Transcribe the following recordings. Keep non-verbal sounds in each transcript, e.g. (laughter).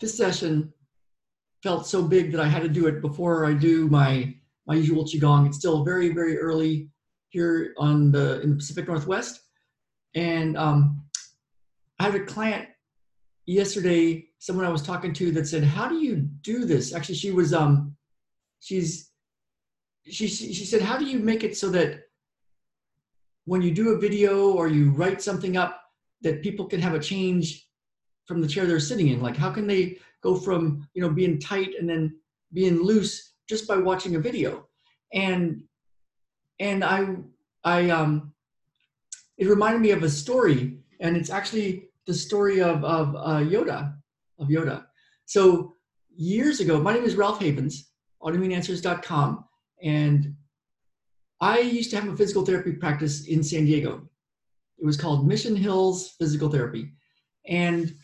this session felt so big that I had to do it before I do my my usual qigong. It's still very very early here on the in the Pacific Northwest, and um, I had a client yesterday. Someone I was talking to that said, "How do you do this?" Actually, she was um, she's she she said, "How do you make it so that when you do a video or you write something up that people can have a change from the chair they're sitting in like how can they go from you know being tight and then being loose just by watching a video and and i i um it reminded me of a story and it's actually the story of of uh, yoda of yoda so years ago my name is ralph havens autoimmuneanswers.com and I used to have a physical therapy practice in San Diego. It was called Mission Hills Physical Therapy. And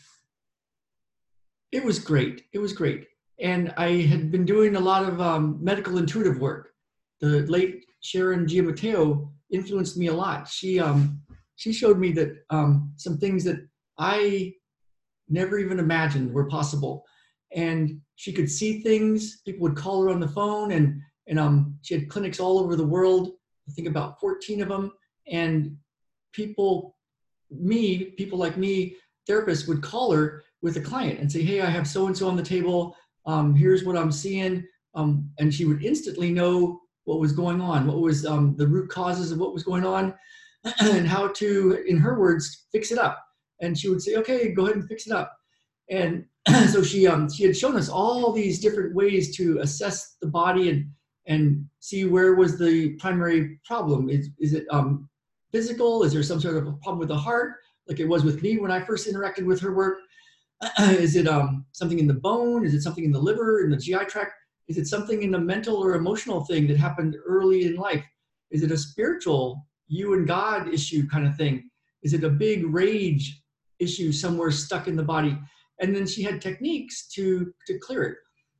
it was great. It was great. And I had been doing a lot of um, medical intuitive work. The late Sharon Giammatteo influenced me a lot. She, um, she showed me that um, some things that I never even imagined were possible. And she could see things. People would call her on the phone and and um, she had clinics all over the world. I think about 14 of them. And people, me, people like me, therapists would call her with a client and say, "Hey, I have so and so on the table. Um, here's what I'm seeing," um, and she would instantly know what was going on, what was um, the root causes of what was going on, (clears throat) and how to, in her words, fix it up. And she would say, "Okay, go ahead and fix it up." And (clears throat) so she um, she had shown us all these different ways to assess the body and and see where was the primary problem. Is, is it um, physical? Is there some sort of a problem with the heart, like it was with me when I first interacted with her work? (clears throat) is it um, something in the bone? Is it something in the liver, in the GI tract? Is it something in the mental or emotional thing that happened early in life? Is it a spiritual you and God issue kind of thing? Is it a big rage issue somewhere stuck in the body? And then she had techniques to to clear it.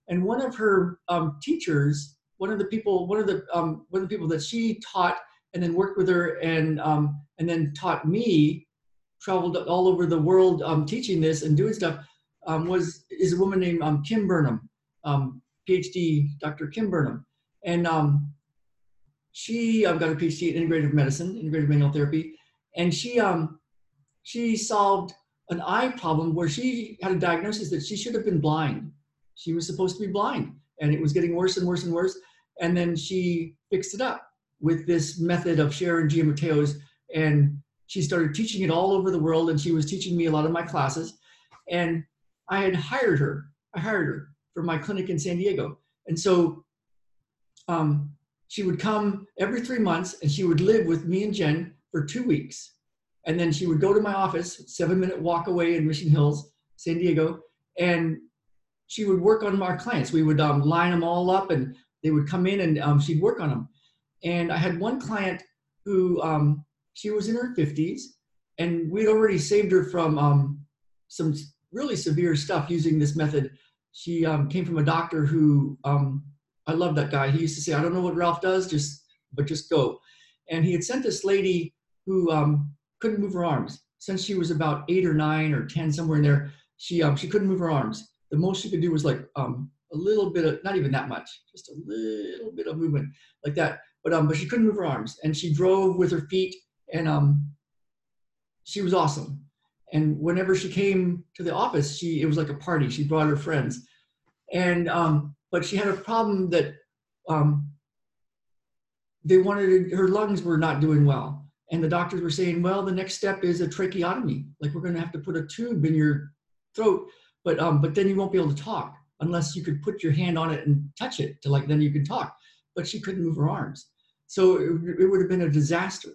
And one of her um, teachers one of the people, one of the um, one of the people that she taught and then worked with her and um, and then taught me, traveled all over the world um, teaching this and doing stuff, um, was is a woman named um, Kim Burnham, um, PhD, Dr. Kim Burnham, and um, she um, got a PhD in integrative medicine, integrative manual therapy, and she um, she solved an eye problem where she had a diagnosis that she should have been blind. She was supposed to be blind and it was getting worse and worse and worse. And then she fixed it up with this method of Sharon Giammatteo's, and she started teaching it all over the world. And she was teaching me a lot of my classes. And I had hired her. I hired her for my clinic in San Diego. And so um, she would come every three months, and she would live with me and Jen for two weeks. And then she would go to my office, seven minute walk away in Mission Hills, San Diego, and she would work on our clients. We would um, line them all up and they would come in and um, she'd work on them. And I had one client who um, she was in her 50s and we'd already saved her from um, some really severe stuff using this method. She um, came from a doctor who um, I love that guy. He used to say, I don't know what Ralph does, just but just go. And he had sent this lady who couldn't move her arms since she was about eight or nine or 10, somewhere in there. She, she couldn't move her arms the most she could do was like um, a little bit of, not even that much, just a little bit of movement like that. But um, but she couldn't move her arms, and she drove with her feet, and um, she was awesome. And whenever she came to the office, she it was like a party. She brought her friends, and um, but she had a problem that um, they wanted her lungs were not doing well, and the doctors were saying, well, the next step is a tracheotomy. Like we're going to have to put a tube in your throat but um, but then you won't be able to talk unless you could put your hand on it and touch it to like then you can talk. But she couldn't move her arms, so it, it would have been a disaster.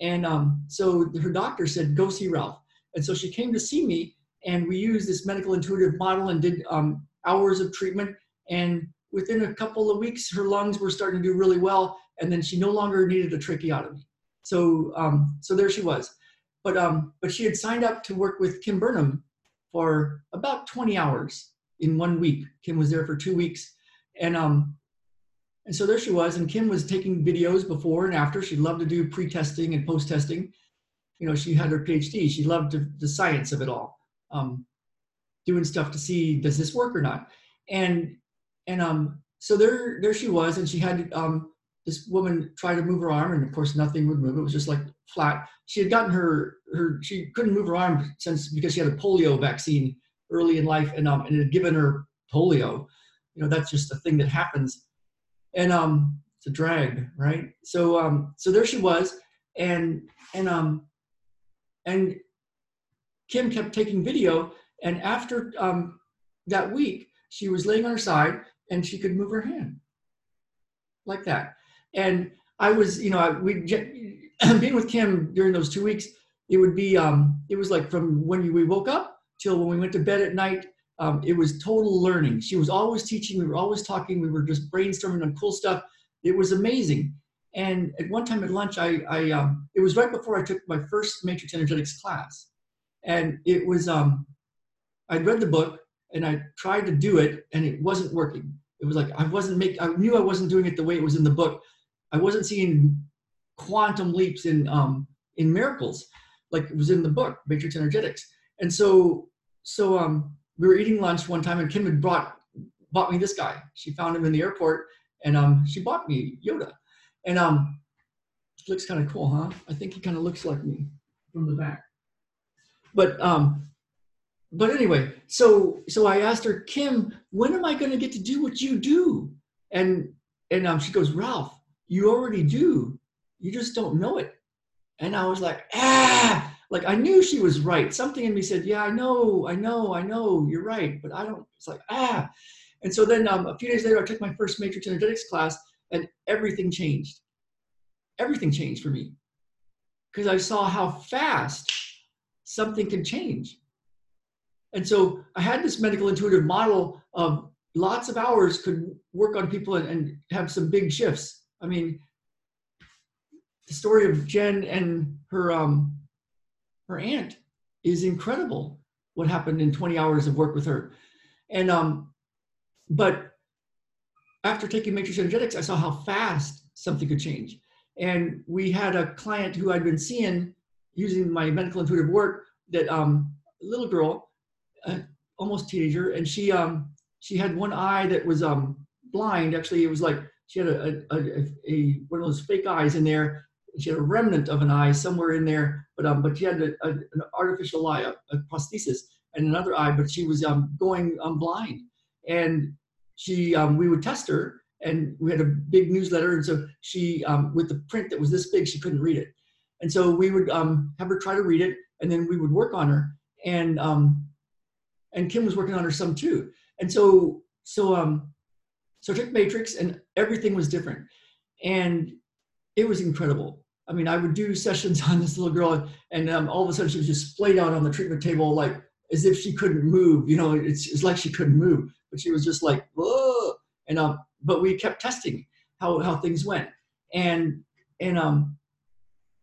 And um, so her doctor said, "Go see Ralph." And so she came to see me, and we used this medical intuitive model and did um, hours of treatment. And within a couple of weeks, her lungs were starting to do really well, and then she no longer needed a tracheotomy. So um, so there she was. But um, but she had signed up to work with Kim Burnham for about 20 hours in one week. Kim was there for two weeks. And um, and so there she was, and Kim was taking videos before and after. She loved to do pre-testing and post-testing. You know, she had her PhD. She loved the, the science of it all. Um, doing stuff to see does this work or not. And and um so there there she was, and she had um this woman try to move her arm, and of course nothing would move. It was just like flat. She had gotten her her she couldn't move her arm since because she had a polio vaccine early in life, and um and it had given her polio. You know that's just a thing that happens, and um it's a drag, right? So um so there she was, and and um and Kim kept taking video, and after um that week she was laying on her side and she could move her hand like that. And I was, you know, we (clears throat) being with Kim during those two weeks, it would be, um, it was like from when we woke up till when we went to bed at night. Um, it was total learning. She was always teaching. We were always talking. We were just brainstorming on cool stuff. It was amazing. And at one time at lunch, I, I um, it was right before I took my first matrix energetics class, and it was, um, I'd read the book and I tried to do it, and it wasn't working. It was like I wasn't making. I knew I wasn't doing it the way it was in the book, I wasn't seeing quantum leaps in um, in miracles like it was in the book Matrix Energetics. And so so um, we were eating lunch one time, and Kim had brought bought me this guy. She found him in the airport, and um, she bought me Yoda. And um, looks kind of cool, huh? I think he kind of looks like me from the back. But um, but anyway, so so I asked her, Kim, when am I going to get to do what you do? And and um, she goes, Ralph, you already do. You just don't know it. And I was like, ah, like I knew she was right. Something in me said, yeah, I know, I know, I know, you're right. But I don't, it's like, ah. And so then um, a few days later, I took my first matrix energetics class and everything changed. Everything changed for me because I saw how fast something can change. And so I had this medical intuitive model of lots of hours could work on people and, and have some big shifts. I mean, the story of Jen and her um, her aunt is incredible. What happened in 20 hours of work with her, and um, but after taking matrix energetics, I saw how fast something could change. And we had a client who I'd been seeing using my medical intuitive work. That um, little girl, uh, almost teenager, and she um, she had one eye that was um, blind. Actually, it was like she had a, a, a, a, one of those fake eyes in there. She had a remnant of an eye somewhere in there, but um, but she had a, an artificial eye, a, a, prosthesis, and another eye, but she was um, going um, blind. And she, um, we would test her, and we had a big newsletter, and so she, um, with the print that was this big, she couldn't read it, and so we would um, have her try to read it, and then we would work on her, and um, and Kim was working on her some too, and so so um, so I took Matrix and everything was different. And it was incredible. I mean, I would do sessions (laughs) on this little girl and um, all of a sudden she was just splayed out on the treatment table like as if she couldn't move. You know, it's, it's like she couldn't move, but she was just like, whoa. And, um, but we kept testing how, how things went. And, and, um,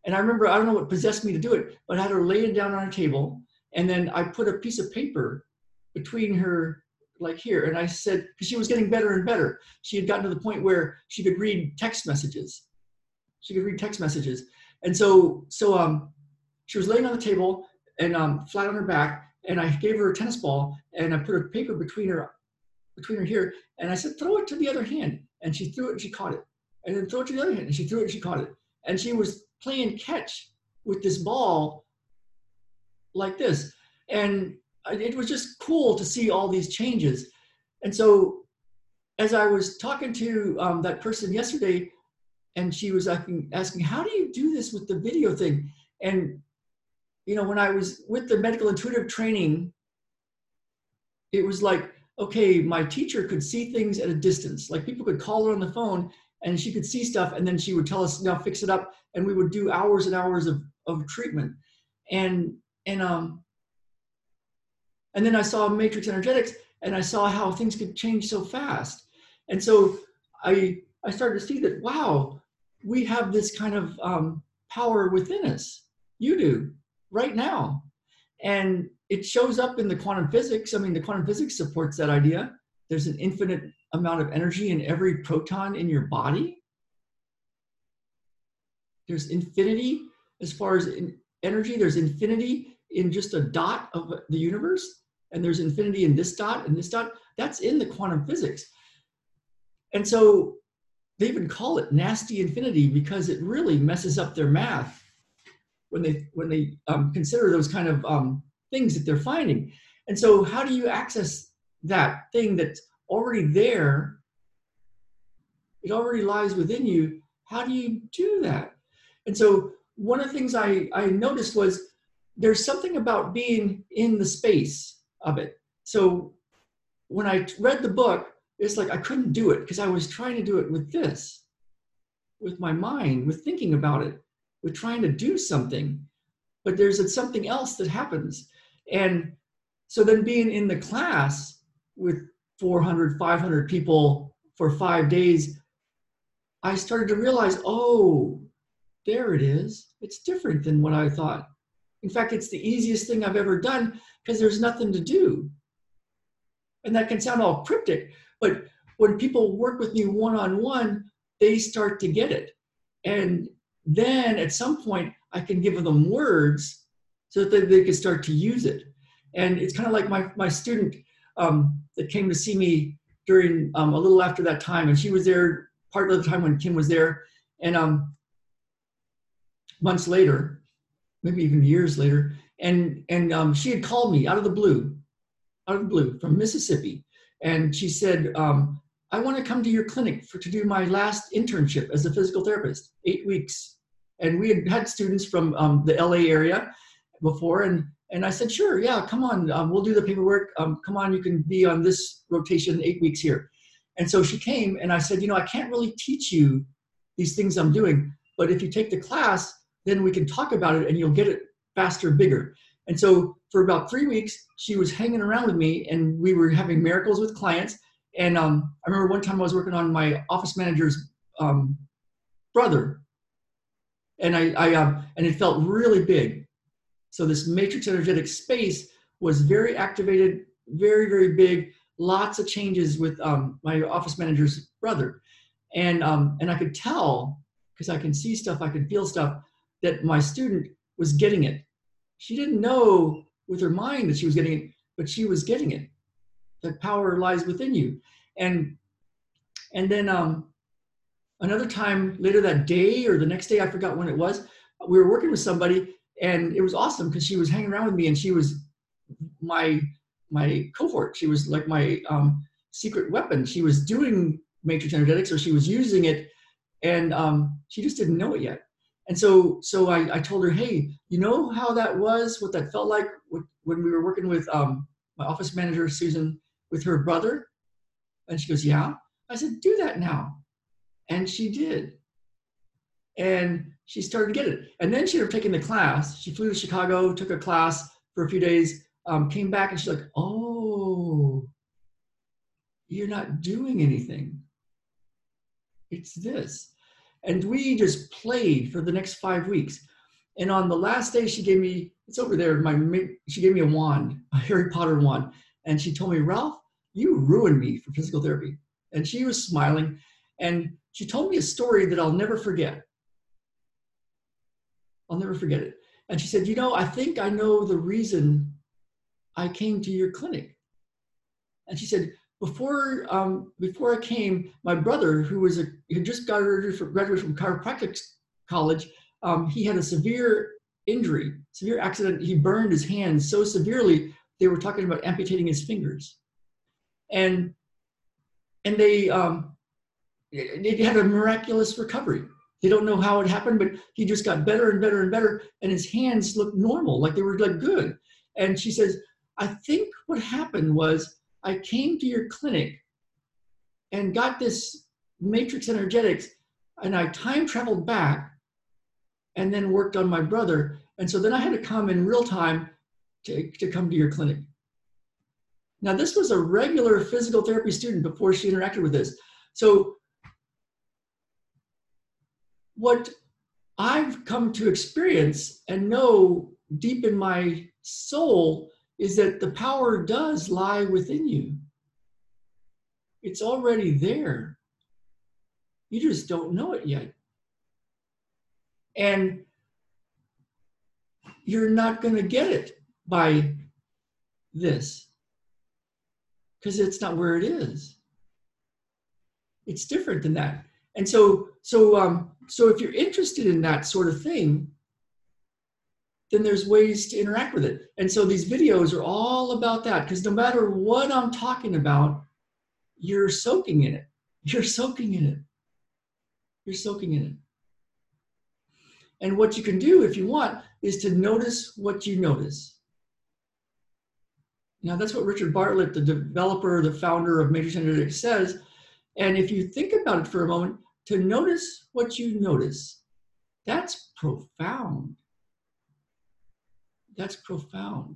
and I remember, I don't know what possessed me to do it, but I had her laying down on a table and then I put a piece of paper between her like here. And I said, because she was getting better and better. She had gotten to the point where she could read text messages. She could read text messages. And so, so um, she was laying on the table and um, flat on her back. And I gave her a tennis ball and I put a paper between her, between her here. And I said, throw it to the other hand. And she threw it and she caught it. And then throw it to the other hand. And she threw it and she caught it. And she was playing catch with this ball like this. And it was just cool to see all these changes. And so, as I was talking to um, that person yesterday, and she was asking, asking, how do you do this with the video thing? And you know, when I was with the medical intuitive training, it was like, okay, my teacher could see things at a distance. Like people could call her on the phone and she could see stuff, and then she would tell us, now fix it up, and we would do hours and hours of, of treatment. And and um and then I saw Matrix Energetics and I saw how things could change so fast. And so I, I started to see that, wow, we have this kind of um, power within us. You do right now. And it shows up in the quantum physics. I mean, the quantum physics supports that idea. There's an infinite amount of energy in every proton in your body. There's infinity as far as energy, there's infinity in just a dot of the universe. and there's infinity in this dot and this dot. That's in the quantum physics. And so they even call it nasty infinity because it really messes up their math when they when they um, consider those kind of um, things that they're finding. And so, how do you access that thing that's already there? It already lies within you. How do you do that? And so, one of the things I, I noticed was there's something about being in the space of it. So, when I read the book, it's like I couldn't do it because I was trying to do it with this, with my mind, with thinking about it, with trying to do something. But there's something else that happens. And so then being in the class with 400, 500 people for five days, I started to realize, oh, there it is. It's different than what I thought. In fact, it's the easiest thing I've ever done because there's nothing to do. And that can sound all cryptic, but when people work with me one on one, they start to get it. And then at some point, I can give them words so that they can start to use it. And it's kind of like my, my student um, that came to see me during um, a little after that time, and she was there part of the time when Kim was there. And um, months later, maybe even years later, and and um, she had called me out of the blue, out of the blue from Mississippi, and she said, um, I want to come to your clinic for to do my last internship as a physical therapist, eight weeks. And we had had students from um, the LA area before, and and I said, sure, yeah, come on, um, we'll do the paperwork. Um, come on, you can be on this rotation eight weeks here. And so she came, and I said, you know, I can't really teach you these things I'm doing, but if you take the class, then we can talk about it, and you'll get it faster, bigger. And so for about three weeks, she was hanging around with me, and we were having miracles with clients. And um, I remember one time I was working on my office manager's um, brother, and I, I um, and it felt really big. So this matrix energetic space was very activated, very very big. Lots of changes with um, my office manager's brother, and um, and I could tell because I can see stuff, I can feel stuff that my student was getting it. She didn't know with her mind that she was getting it, but she was getting it. That power lies within you. And and then um, another time later that day or the next day, I forgot when it was, we were working with somebody and it was awesome because she was hanging around with me and she was my my cohort. She was like my um, secret weapon. She was doing matrix energetics or she was using it and um, she just didn't know it yet. And so, so I, I told her, hey, you know how that was, what that felt like when we were working with um, my office manager, Susan, with her brother? And she goes, yeah. I said, do that now. And she did. And she started to get it. And then she ended up taking the class. She flew to Chicago, took a class for a few days, um, came back, and she's like, oh, you're not doing anything. It's this. And we just played for the next five weeks. And on the last day, she gave me, it's over there, my she gave me a wand, a Harry Potter wand. And she told me, Ralph, you ruined me for physical therapy. And she was smiling. And she told me a story that I'll never forget. I'll never forget it. And she said, You know, I think I know the reason I came to your clinic. And she said, before um, before I came, my brother, who was a had just graduated from, graduated from chiropractic college, um, he had a severe injury, severe accident. He burned his hands so severely they were talking about amputating his fingers, and and they um, had a miraculous recovery. They don't know how it happened, but he just got better and better and better, and his hands looked normal, like they were like good. And she says, I think what happened was I came to your clinic and got this matrix energetics, and I time traveled back and then worked on my brother. And so then I had to come in real time to, to come to your clinic. Now, this was a regular physical therapy student before she interacted with this. So, what I've come to experience and know deep in my soul is that the power does lie within you. It's already there. You just don't know it yet. And you're not going to get it by this. because it's not where it is. It's different than that. And so, so, um, so if you're interested in that sort of thing, then there's ways to interact with it. And so these videos are all about that because no matter what I'm talking about, you're soaking in it. You're soaking in it. You're soaking in it. And what you can do if you want is to notice what you notice. Now, that's what Richard Bartlett, the developer, the founder of Matrix Energetics, says. And if you think about it for a moment, to notice what you notice, that's profound. That's profound.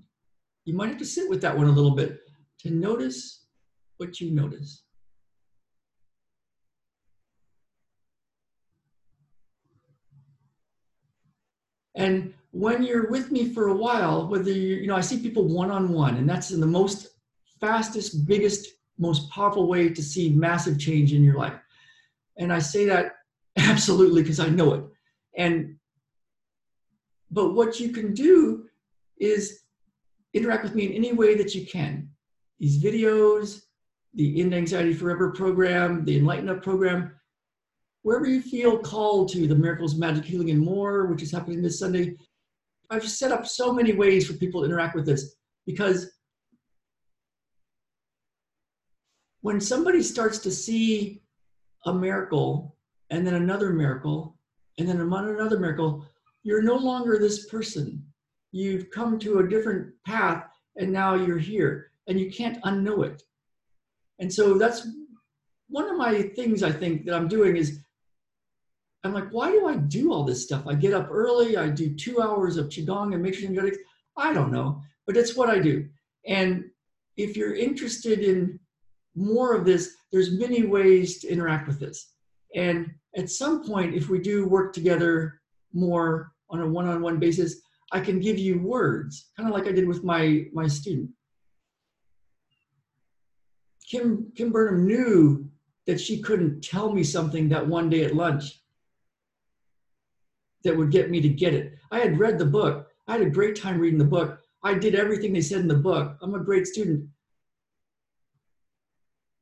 You might have to sit with that one a little bit to notice what you notice. And when you're with me for a while, whether you, you know, I see people one on one, and that's the most fastest, biggest, most powerful way to see massive change in your life. And I say that (laughs) absolutely because I know it. And but what you can do is interact with me in any way that you can. These videos, the End Anxiety Forever program, the Enlighten Up program, wherever you feel called to the Miracles, Magic, Healing, and More, which is happening this Sunday. I've set up so many ways for people to interact with this because when somebody starts to see a miracle and then another miracle and then another miracle, you're no longer this person. You've come to a different path and now you're here and you can't unknow it. And so that's one of my things I think that I'm doing is I'm like, why do I do all this stuff? I get up early, I do two hours of Qigong and matrix energetics. I don't know, but it's what I do. And if you're interested in more of this, there's many ways to interact with this. And at some point, if we do work together more on a one-on-one basis, I can give you words, kind of like I did with my, my student. Kim, Kim Burnham knew that she couldn't tell me something that one day at lunch that would get me to get it. I had read the book. I had a great time reading the book. I did everything they said in the book. I'm a great student.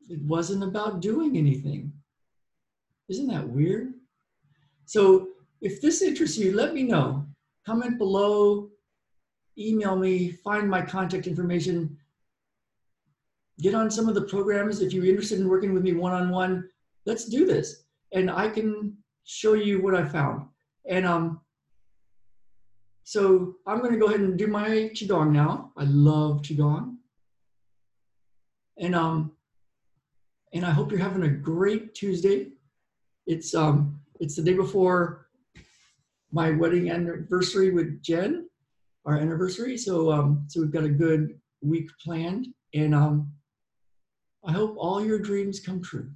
It wasn't about doing anything. Isn't that weird? So if this interests you, let me know. Comment below, email me, find my contact information. Get on some of the programs. If you're interested in working with me one-on-one, -on -one, let's do this. And I can show you what I found. And um, so I'm going to go ahead and do my qigong now. I love qigong, and um, and I hope you're having a great Tuesday. It's um, it's the day before my wedding anniversary with Jen, our anniversary. So um, so we've got a good week planned, and um, I hope all your dreams come true.